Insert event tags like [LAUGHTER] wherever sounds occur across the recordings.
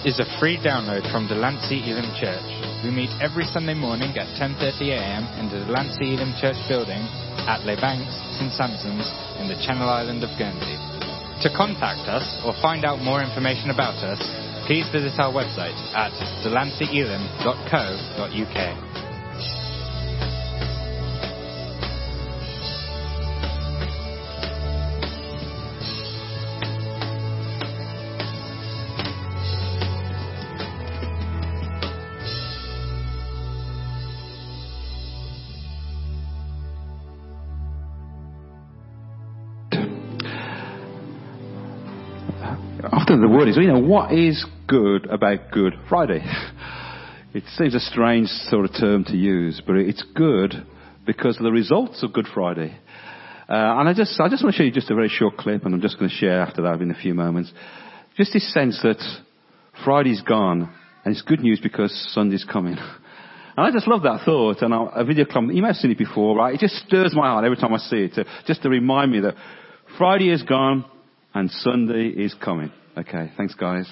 Is a free download from Delancey Elim Church. We meet every Sunday morning at 10.30am in the Delancey Elim Church building at Les Banques, St Sampson's in the Channel Island of Guernsey. To contact us or find out more information about us, please visit our website at the word is, you know, what is good about Good Friday? [LAUGHS] It seems a strange sort of term to use, but it's good because of the results of Good Friday. Uh, and I just, I just want to show you just a very short clip, and I'm just going to share after that in a few moments. Just this sense that Friday's gone, and it's good news because Sunday's coming. [LAUGHS] And I just love that thought, and a video clip, you may have seen it before, right? It just stirs my heart every time I see it, to, just to remind me that Friday is gone, and Sunday is coming. Okay, thanks guys.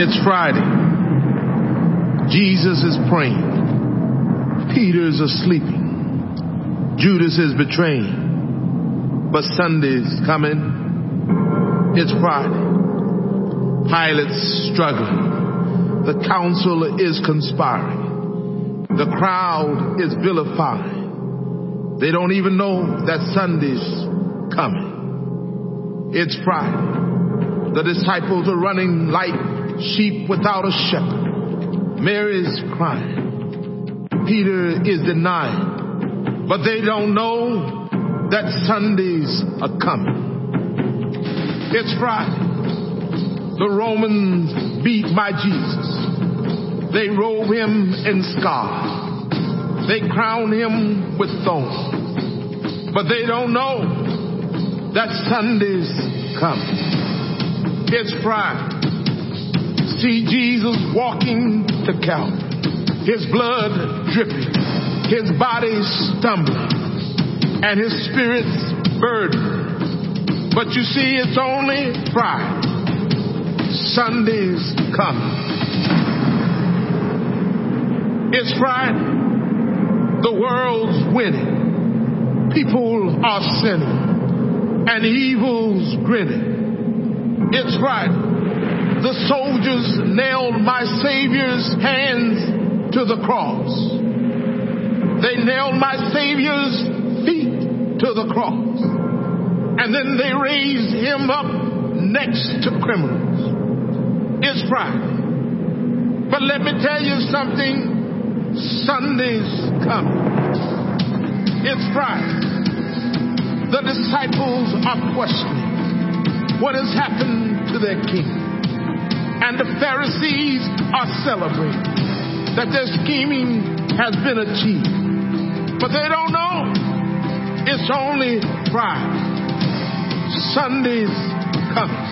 It's Friday. Jesus is praying. Peter's sleeping. Judas is betraying. But Sunday's coming. It's Friday. Pilate's struggling. The council is conspiring. The crowd is vilifying. They don't even know that Sunday's coming. It's Friday. The disciples are running like sheep without a shepherd. Mary's crying. Peter is denying. But they don't know that Sundays are coming. It's Friday. The Romans beat my Jesus. They robe him in scar. They crown him with thorns. But they don't know that Sunday's coming. It's Friday see Jesus walking to Calvary. His blood dripping, his body stumbling, and his spirit's burdened. But you see, it's only Friday. Sunday's coming. It's Friday. The world's winning. People are sinning. And evil's grinning. It's Friday the soldiers nailed my Savior's hands to the cross. They nailed my Savior's feet to the cross. And then they raised him up next to criminals. It's Friday. But let me tell you something. Sunday's coming. It's Friday. The disciples are questioning what has happened to their king. And the Pharisees are celebrating that their scheming has been achieved. But they don't know it's only Friday. Sunday's coming.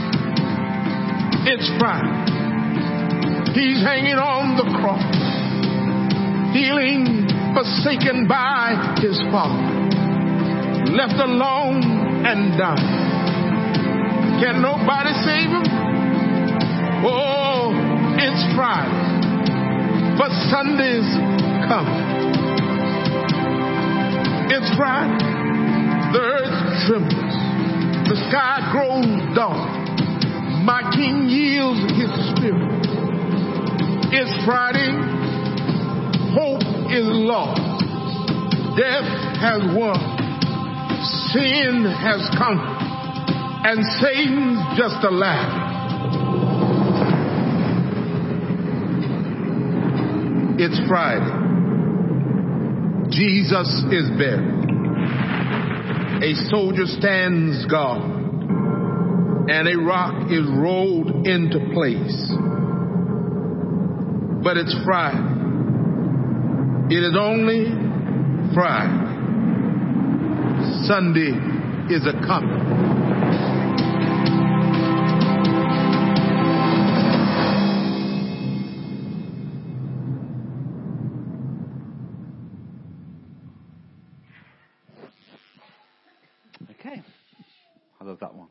It's Friday. He's hanging on the cross, feeling forsaken by his father, left alone and dying. Can nobody save him? Oh, it's Friday, but Sunday's coming. It's Friday, the earth trembles, the sky grows dark. My King yields his spirit. It's Friday, hope is lost, death has won, sin has conquered, and Satan's just a laugh. It's Friday. Jesus is buried. A soldier stands guard, and a rock is rolled into place. But it's Friday. It is only Friday. Sunday is a coming. Okay. I love that one.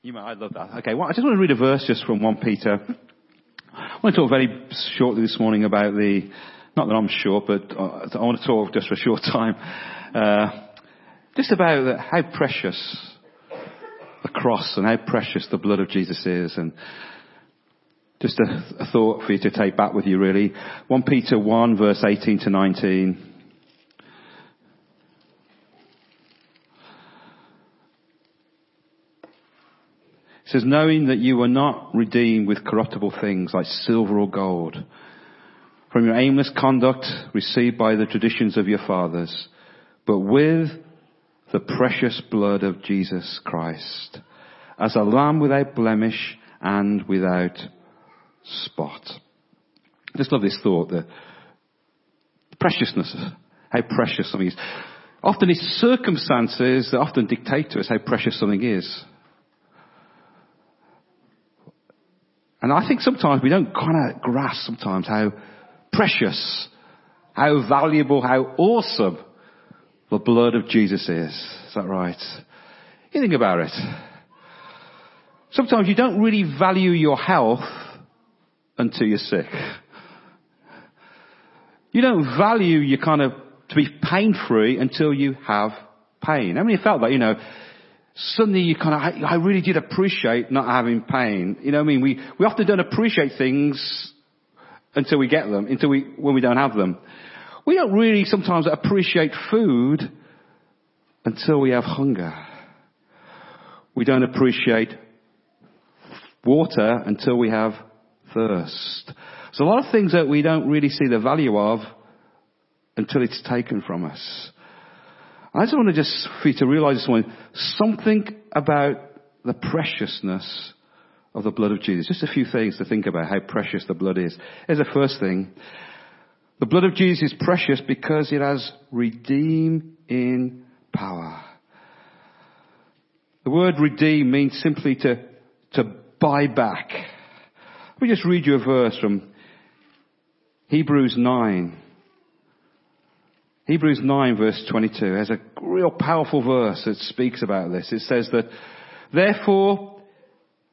You might, I love that. Okay, well, I just want to read a verse just from 1 Peter. I want to talk very shortly this morning about the not that I'm sure, but I want to talk just for a short time, uh, just about how precious the cross and how precious the blood of Jesus is and just a, a thought for you to take back with you really. 1 Peter 1 verse 18 to 19. It says, knowing that you were not redeemed with corruptible things like silver or gold from your aimless conduct received by the traditions of your fathers, but with the precious blood of Jesus Christ as a lamb without blemish and without spot. I just love this thought, the preciousness, how precious something is. Often it's circumstances that often dictate to us how precious something is. And I think sometimes we don't kind of grasp sometimes how precious, how valuable, how awesome the blood of Jesus is. Is that right? You think about it. Sometimes you don't really value your health until you're sick. You don't value your kind of to be pain free until you have pain. How many felt that, you know, suddenly you kind of, I, I really did appreciate not having pain. You know what I mean? We, we often don't appreciate things until we get them, until we, when we don't have them. We don't really sometimes appreciate food until we have hunger. We don't appreciate water until we have thirst. So a lot of things that we don't really see the value of until it's taken from us. I just want to just for you to realize this morning something about the preciousness of the blood of Jesus. Just a few things to think about how precious the blood is. Here's the first thing. The blood of Jesus is precious because it has redeem in power. The word redeem means simply to, to buy back. Let me just read you a verse from Hebrews 9. Hebrews 9 verse 22 has a real powerful verse that speaks about this. It says that, therefore,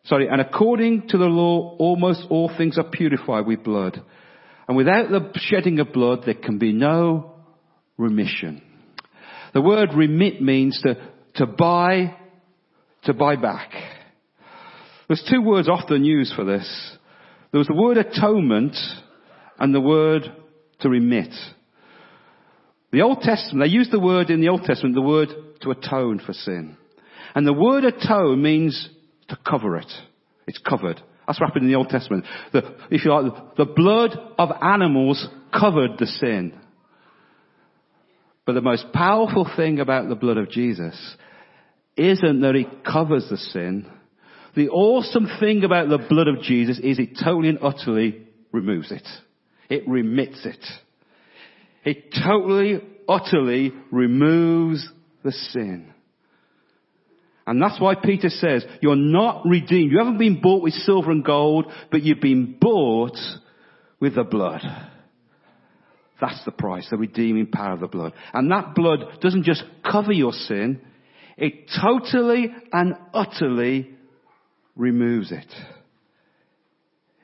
sorry, and according to the law, almost all things are purified with blood. And without the shedding of blood, there can be no remission. The word remit means to, to buy, to buy back. There's two words often used for this. There was the word atonement and the word to remit. The Old Testament, they use the word in the Old Testament, the word to atone for sin. And the word atone means to cover it. It's covered. That's what happened in the Old Testament. The, if you like, the blood of animals covered the sin. But the most powerful thing about the blood of Jesus isn't that it covers the sin. The awesome thing about the blood of Jesus is it totally and utterly removes it. It remits it. It totally, utterly removes the sin. And that's why Peter says, you're not redeemed. You haven't been bought with silver and gold, but you've been bought with the blood. That's the price, the redeeming power of the blood. And that blood doesn't just cover your sin, it totally and utterly removes it.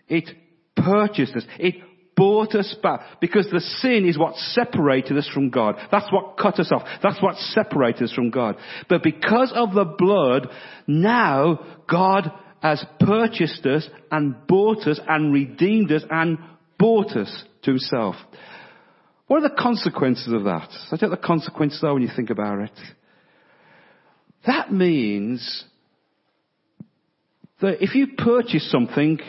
It purchased us. It bought us back because the sin is what separated us from God. That's what cut us off. That's what separated us from God. But because of the blood, now God has purchased us and bought us and redeemed us and bought us to himself. What are the consequences of that? I think the consequences are when you think about it. That means that if you purchase something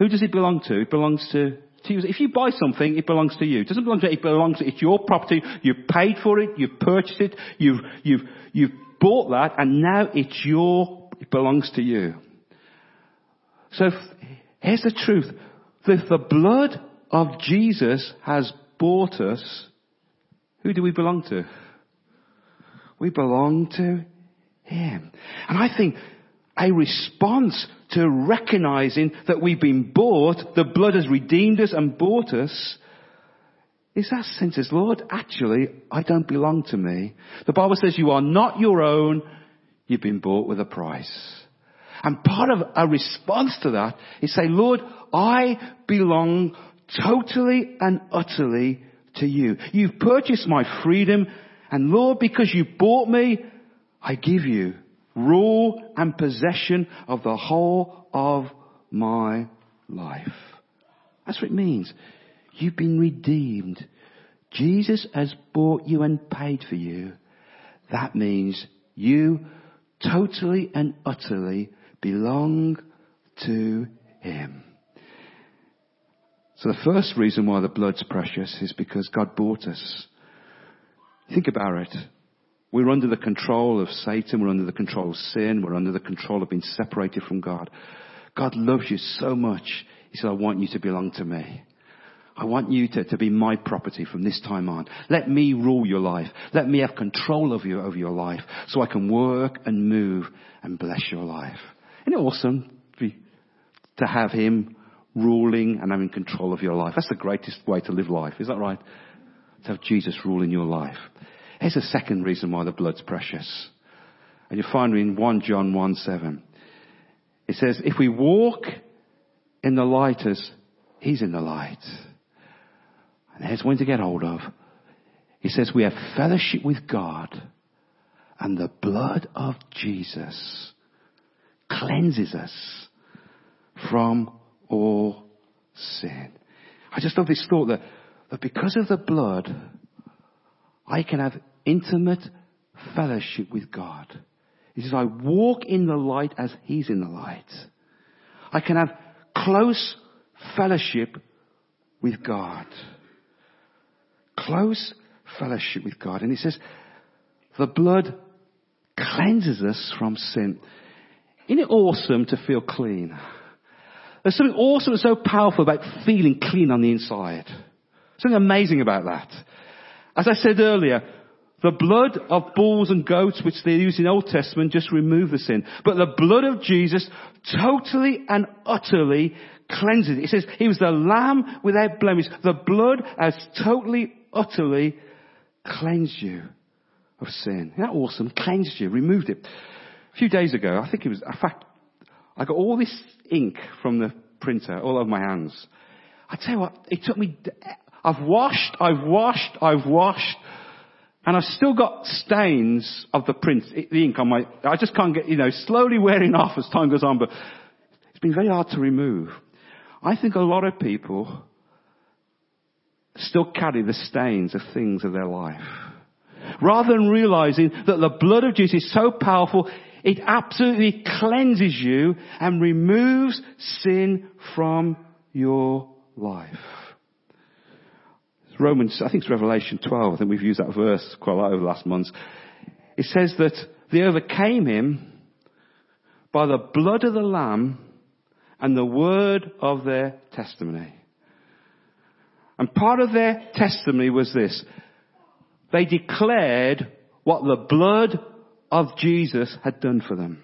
who does it belong to? It belongs to, to you. If you buy something, it belongs to you. It doesn't belong to it belongs to, it's your property. You've paid for it, you've purchased it, you've, you've, you've bought that, and now it's your, it belongs to you. So here's the truth. If the blood of Jesus has bought us, who do we belong to? We belong to Him. And I think a response to recognizing that we've been bought, the blood has redeemed us and bought us, is that sense is, Lord, actually, I don't belong to me. The Bible says you are not your own, you've been bought with a price. And part of a response to that is say, Lord, I belong totally and utterly to you. You've purchased my freedom and Lord, because you bought me, I give you rule and possession of the whole of my life. That's what it means. You've been redeemed. Jesus has bought you and paid for you. That means you totally and utterly belong to Him. So the first reason why the blood's precious is because God bought us. Think about it. We're under the control of Satan. We're under the control of sin. We're under the control of being separated from God. God loves you so much. He said, I want you to belong to me. I want you to, to be my property from this time on. Let me rule your life. Let me have control of you over your life so I can work and move and bless your life. Isn't it awesome to have him ruling and having control of your life? That's the greatest way to live life. Is that right? To have Jesus rule in your life. Here's a second reason why the blood's precious. And you find it in 1 John 1 7. It says, if we walk in the light as he's in the light. And here's one to get hold of. He says we have fellowship with God and the blood of Jesus cleanses us from all sin. I just love this thought that, that because of the blood, I can have intimate fellowship with God. He says, I walk in the light as He's in the light. I can have close fellowship with God. Close fellowship with God. And He says, the blood cleanses us from sin. Isn't it awesome to feel clean? There's something awesome and so powerful about feeling clean on the inside. Something amazing about that. As I said earlier, the blood of bulls and goats, which they use in Old Testament, just remove the sin. But the blood of Jesus totally and utterly cleanses it. It says he was the lamb without blemish. The blood has totally, utterly cleansed you of sin. Isn't that awesome? Cleansed you, removed it. A few days ago, I think it was, in fact, I got all this ink from the printer all over my hands. I tell you what, it took me, I've washed, I've washed, I've washed, and I've still got stains of the print, the ink on my, I just can't get, you know, slowly wearing [LAUGHS] off as time goes on, but it's been very hard to remove. I think a lot of people still carry the stains of things of their life. Rather than realizing that the blood of Jesus is so powerful, it absolutely cleanses you and removes sin from your life. Romans, I think it's Revelation 12. I think we've used that verse quite a lot over the last months. It says that they overcame him by the blood of the Lamb and the word of their testimony. And part of their testimony was this. They declared what the blood of Jesus had done for them.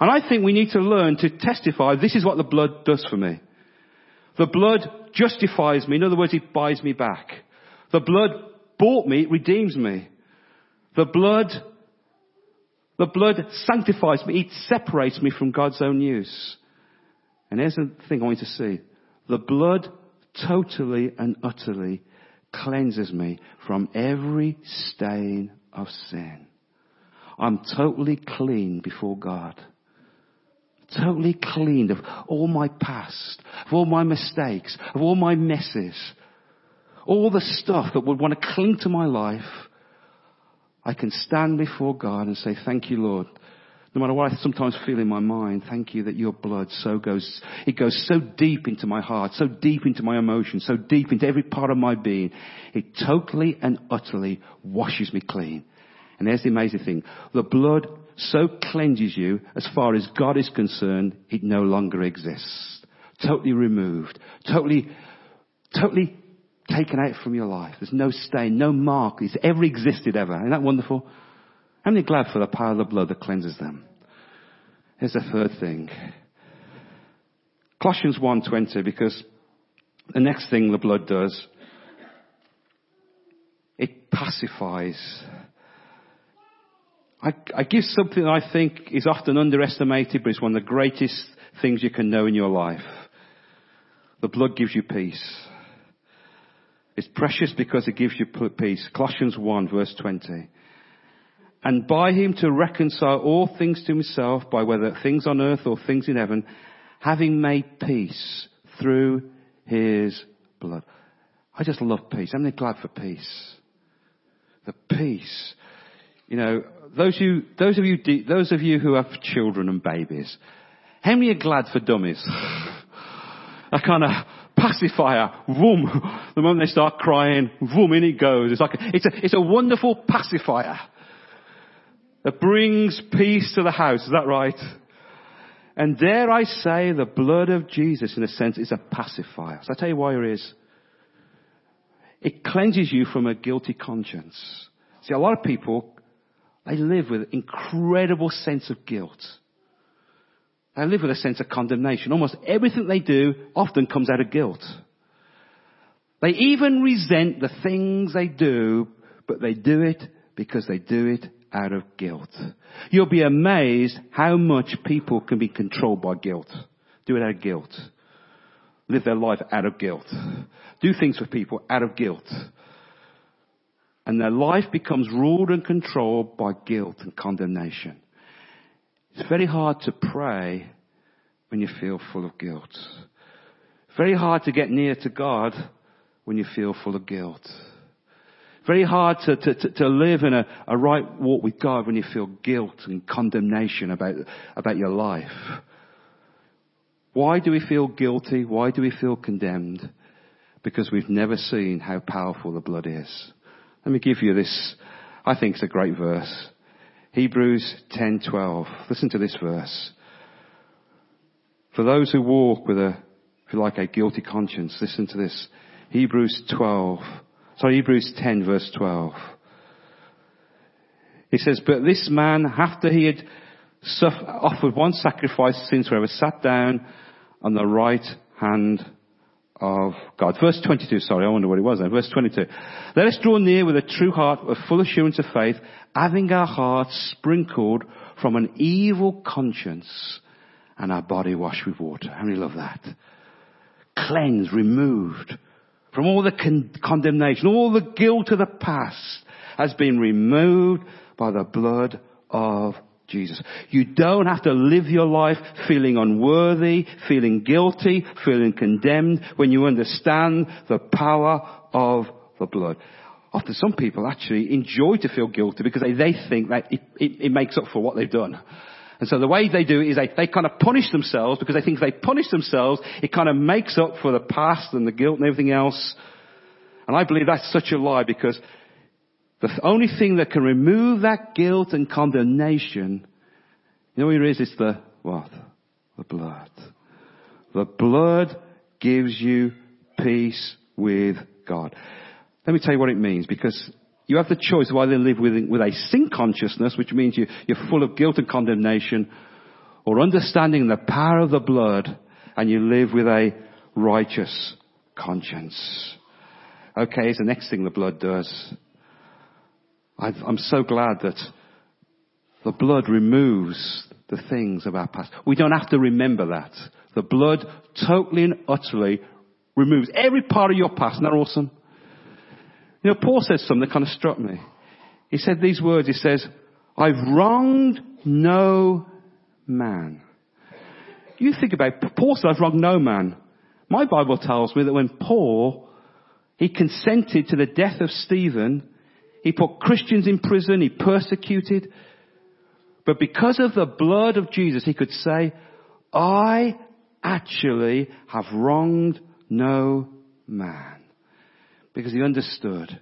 And I think we need to learn to testify, this is what the blood does for me. The blood justifies me. In other words, it buys me back. The blood bought me, it redeems me. The blood, the blood sanctifies me, it separates me from God's own use. And here's the thing I want you to see. The blood totally and utterly cleanses me from every stain of sin. I'm totally clean before God totally cleaned of all my past, of all my mistakes, of all my messes, all the stuff that would want to cling to my life, I can stand before God and say, thank you, Lord. No matter what I sometimes feel in my mind, thank you that your blood so goes, it goes so deep into my heart, so deep into my emotions, so deep into every part of my being. It totally and utterly washes me clean. And there's the amazing thing. The blood so cleanses you, as far as God is concerned, it no longer exists. Totally removed. Totally, totally taken out from your life. There's no stain, no mark that's ever existed ever. Isn't that wonderful? How many glad for the power of the blood that cleanses them? Here's the third thing. Colossians 1.20, because the next thing the blood does, it pacifies I, I give something I think is often underestimated, but it's one of the greatest things you can know in your life. The blood gives you peace. It's precious because it gives you peace. Colossians 1 verse 20. And by him to reconcile all things to himself by whether things on earth or things in heaven, having made peace through his blood. I just love peace. I'm glad for peace. The peace. You know, those, you, those of you, those of you who have children and babies, how many are glad for dummies? [SIGHS] a kind of pacifier, boom. The moment they start crying, boom, in it goes. It's like, a, it's a, it's a wonderful pacifier that brings peace to the house. Is that right? And dare I say, the blood of Jesus, in a sense, is a pacifier. So I tell you why it is. It cleanses you from a guilty conscience. See, a lot of people, they live with an incredible sense of guilt. They live with a sense of condemnation. Almost everything they do often comes out of guilt. They even resent the things they do, but they do it because they do it out of guilt. You'll be amazed how much people can be controlled by guilt. Do it out of guilt. Live their life out of guilt. Do things for people out of guilt. And their life becomes ruled and controlled by guilt and condemnation. It's very hard to pray when you feel full of guilt. Very hard to get near to God when you feel full of guilt. Very hard to, to, to, live in a, a right walk with God when you feel guilt and condemnation about, about your life. Why do we feel guilty? Why do we feel condemned? Because we've never seen how powerful the blood is. Let me give you this, I think it's a great verse. Hebrews 10:12. Listen to this verse. For those who walk with a, you like, a guilty conscience, listen to this. Hebrews 12. Sorry, Hebrews 10 verse 12. He says, but this man, after he had suffered, offered one sacrifice for sins forever, sat down on the right hand of God. Verse 22, sorry, I wonder what it was then. Verse 22. Let us draw near with a true heart, with full assurance of faith, having our hearts sprinkled from an evil conscience and our body washed with water. How many love that? Cleansed, removed from all the con- condemnation, all the guilt of the past has been removed by the blood of Jesus. You don't have to live your life feeling unworthy, feeling guilty, feeling condemned when you understand the power of the blood. Often some people actually enjoy to feel guilty because they, they think that it, it, it makes up for what they've done. And so the way they do it is they, they kind of punish themselves because they think if they punish themselves, it kind of makes up for the past and the guilt and everything else. And I believe that's such a lie because the only thing that can remove that guilt and condemnation, you know what it is? It's the, what? The blood. The blood gives you peace with God. Let me tell you what it means because you have the choice of either live with, with a sin consciousness, which means you, you're full of guilt and condemnation, or understanding the power of the blood and you live with a righteous conscience. Okay, here's the next thing the blood does. I am so glad that the blood removes the things of our past. We don't have to remember that. The blood totally and utterly removes every part of your past. Isn't that awesome? You know, Paul says something that kind of struck me. He said these words, he says, I've wronged no man. You think about, Paul said, I've wronged no man. My Bible tells me that when Paul, he consented to the death of Stephen, he put Christians in prison, he persecuted, but because of the blood of Jesus, he could say, I actually have wronged no man because he understood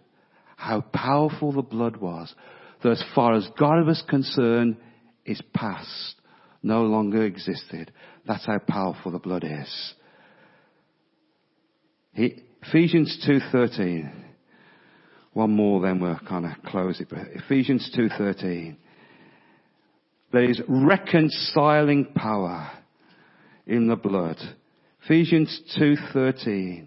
how powerful the blood was. That as far as God was concerned, his past no longer existed. That's how powerful the blood is. He, Ephesians 2.13. One more then we'll kind of close it. Ephesians 2.13. There is reconciling power in the blood. Ephesians 2.13.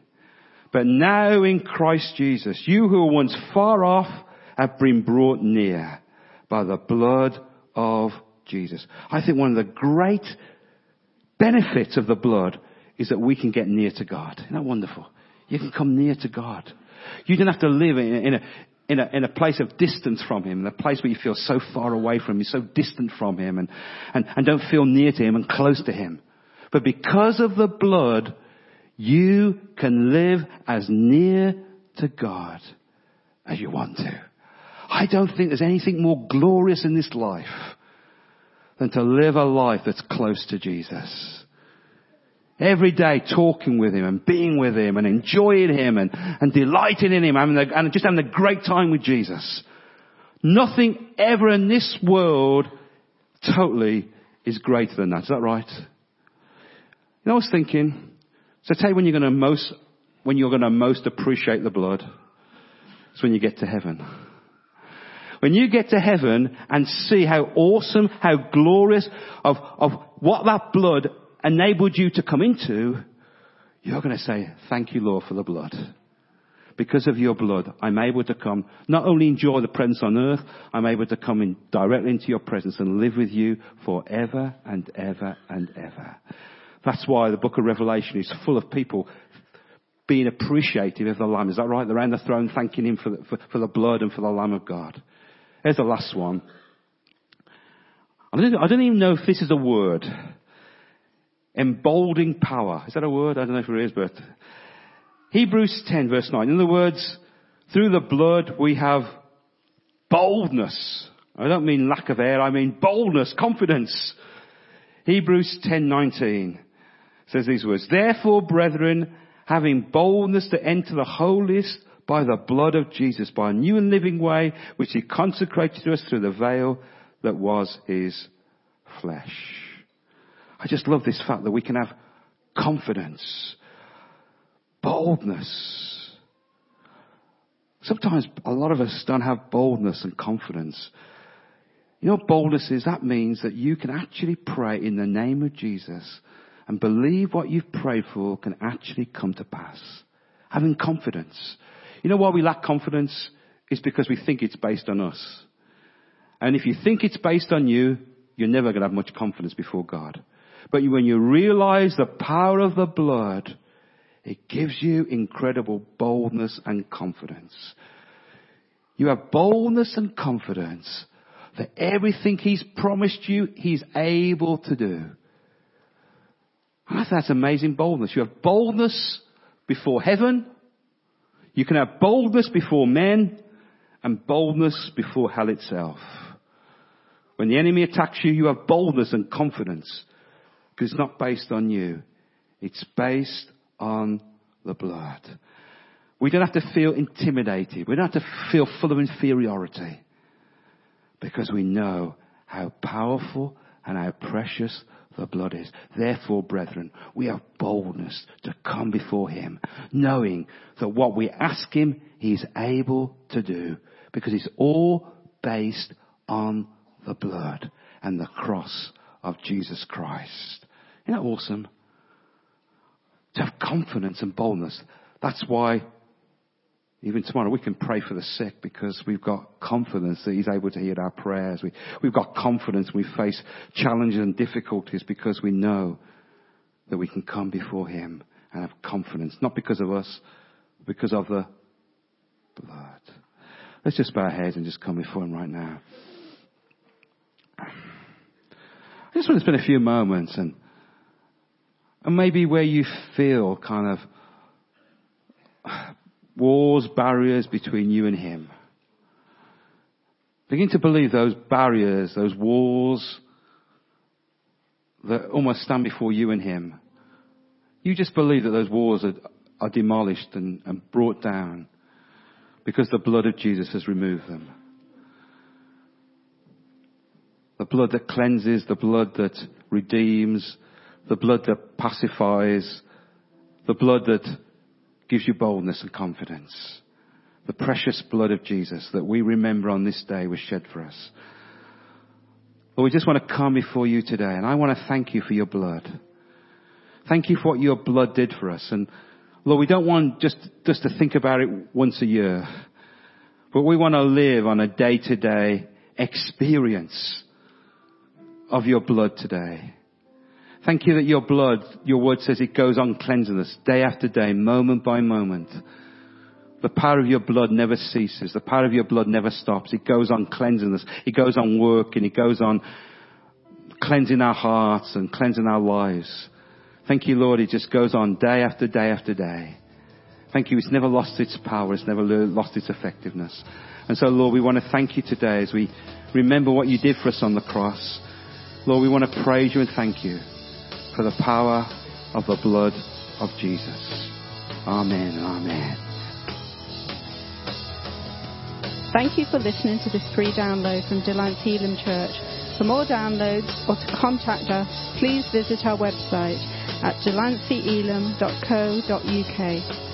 But now in Christ Jesus, you who were once far off have been brought near by the blood of Jesus. I think one of the great benefits of the blood is that we can get near to God. Isn't that wonderful? You can come near to God. You don't have to live in, in a, in a, in a place of distance from Him, in a place where you feel so far away from Him, so distant from Him, and, and, and don't feel near to Him and close to Him. But because of the blood, you can live as near to God as you want to. I don't think there's anything more glorious in this life than to live a life that's close to Jesus. Every day talking with Him and being with Him and enjoying Him and, and delighting in Him and, and just having a great time with Jesus. Nothing ever in this world totally is greater than that. Is that right? You know, I was thinking, so tell you when you're going to most, when you're going to most appreciate the blood. It's when you get to heaven. When you get to heaven and see how awesome, how glorious of, of what that blood enabled you to come into, you're going to say, thank you Lord for the blood. Because of your blood, I'm able to come, not only enjoy the presence on earth, I'm able to come in directly into your presence and live with you forever and ever and ever. That's why the book of Revelation is full of people being appreciative of the Lamb. Is that right? They're around the throne thanking Him for the, for, for the blood and for the Lamb of God. Here's the last one. I don't, I don't even know if this is a word. Emboldening power. Is that a word? I don't know if it is, but Hebrews 10 verse 9. In other words, through the blood we have boldness. I don't mean lack of air, I mean boldness, confidence. Hebrews 10:19 says these words, Therefore, brethren, having boldness to enter the holiest by the blood of Jesus, by a new and living way, which he consecrated to us through the veil that was his flesh. I just love this fact that we can have confidence, boldness. Sometimes a lot of us don't have boldness and confidence. You know boldness is? That means that you can actually pray in the name of Jesus and believe what you've prayed for can actually come to pass. Having confidence. You know why we lack confidence? Is because we think it's based on us. And if you think it's based on you, you're never going to have much confidence before God. But when you realize the power of the blood, it gives you incredible boldness and confidence. You have boldness and confidence that everything He's promised you, He's able to do. That's amazing boldness. You have boldness before heaven. You can have boldness before men and boldness before hell itself. When the enemy attacks you, you have boldness and confidence because it's not based on you. It's based on the blood. We don't have to feel intimidated. We don't have to feel full of inferiority because we know how powerful and how precious the blood is. Therefore, brethren, we have boldness to come before Him, knowing that what we ask Him, He's able to do, because it's all based on the blood and the cross of Jesus Christ. Isn't that awesome? To have confidence and boldness. That's why even tomorrow we can pray for the sick because we've got confidence that He's able to hear our prayers. We, we've got confidence we face challenges and difficulties because we know that we can come before Him and have confidence. Not because of us, because of the blood. Let's just bow our heads and just come before Him right now. I just want to spend a few moments and and maybe where you feel kind of walls, barriers between you and Him. Begin to believe those barriers, those walls that almost stand before you and Him. You just believe that those walls are, are demolished and, and brought down because the blood of Jesus has removed them. The blood that cleanses, the blood that redeems, the blood that pacifies, the blood that gives you boldness and confidence. The precious blood of Jesus that we remember on this day was shed for us. Lord, we just want to come before you today and I want to thank you for your blood. Thank you for what your blood did for us. And Lord, we don't want just, just to think about it once a year, but we want to live on a day to day, experience of your blood today. Thank you that your blood, your word says it goes on cleansing us day after day, moment by moment. The power of your blood never ceases. The power of your blood never stops. It goes on cleansing us. It goes on working. It goes on cleansing our hearts and cleansing our lives. Thank you, Lord. It just goes on day after day after day. Thank you. It's never lost its power. It's never lost its effectiveness. And so, Lord, we want to thank you today as we remember what you did for us on the cross. Lord, we want to praise you and thank you for the power of the blood of Jesus. Amen. Amen. Thank you for listening to this free download from Delancey Elim Church. For more downloads or to contact us, please visit our website at delanceyelim.co.uk.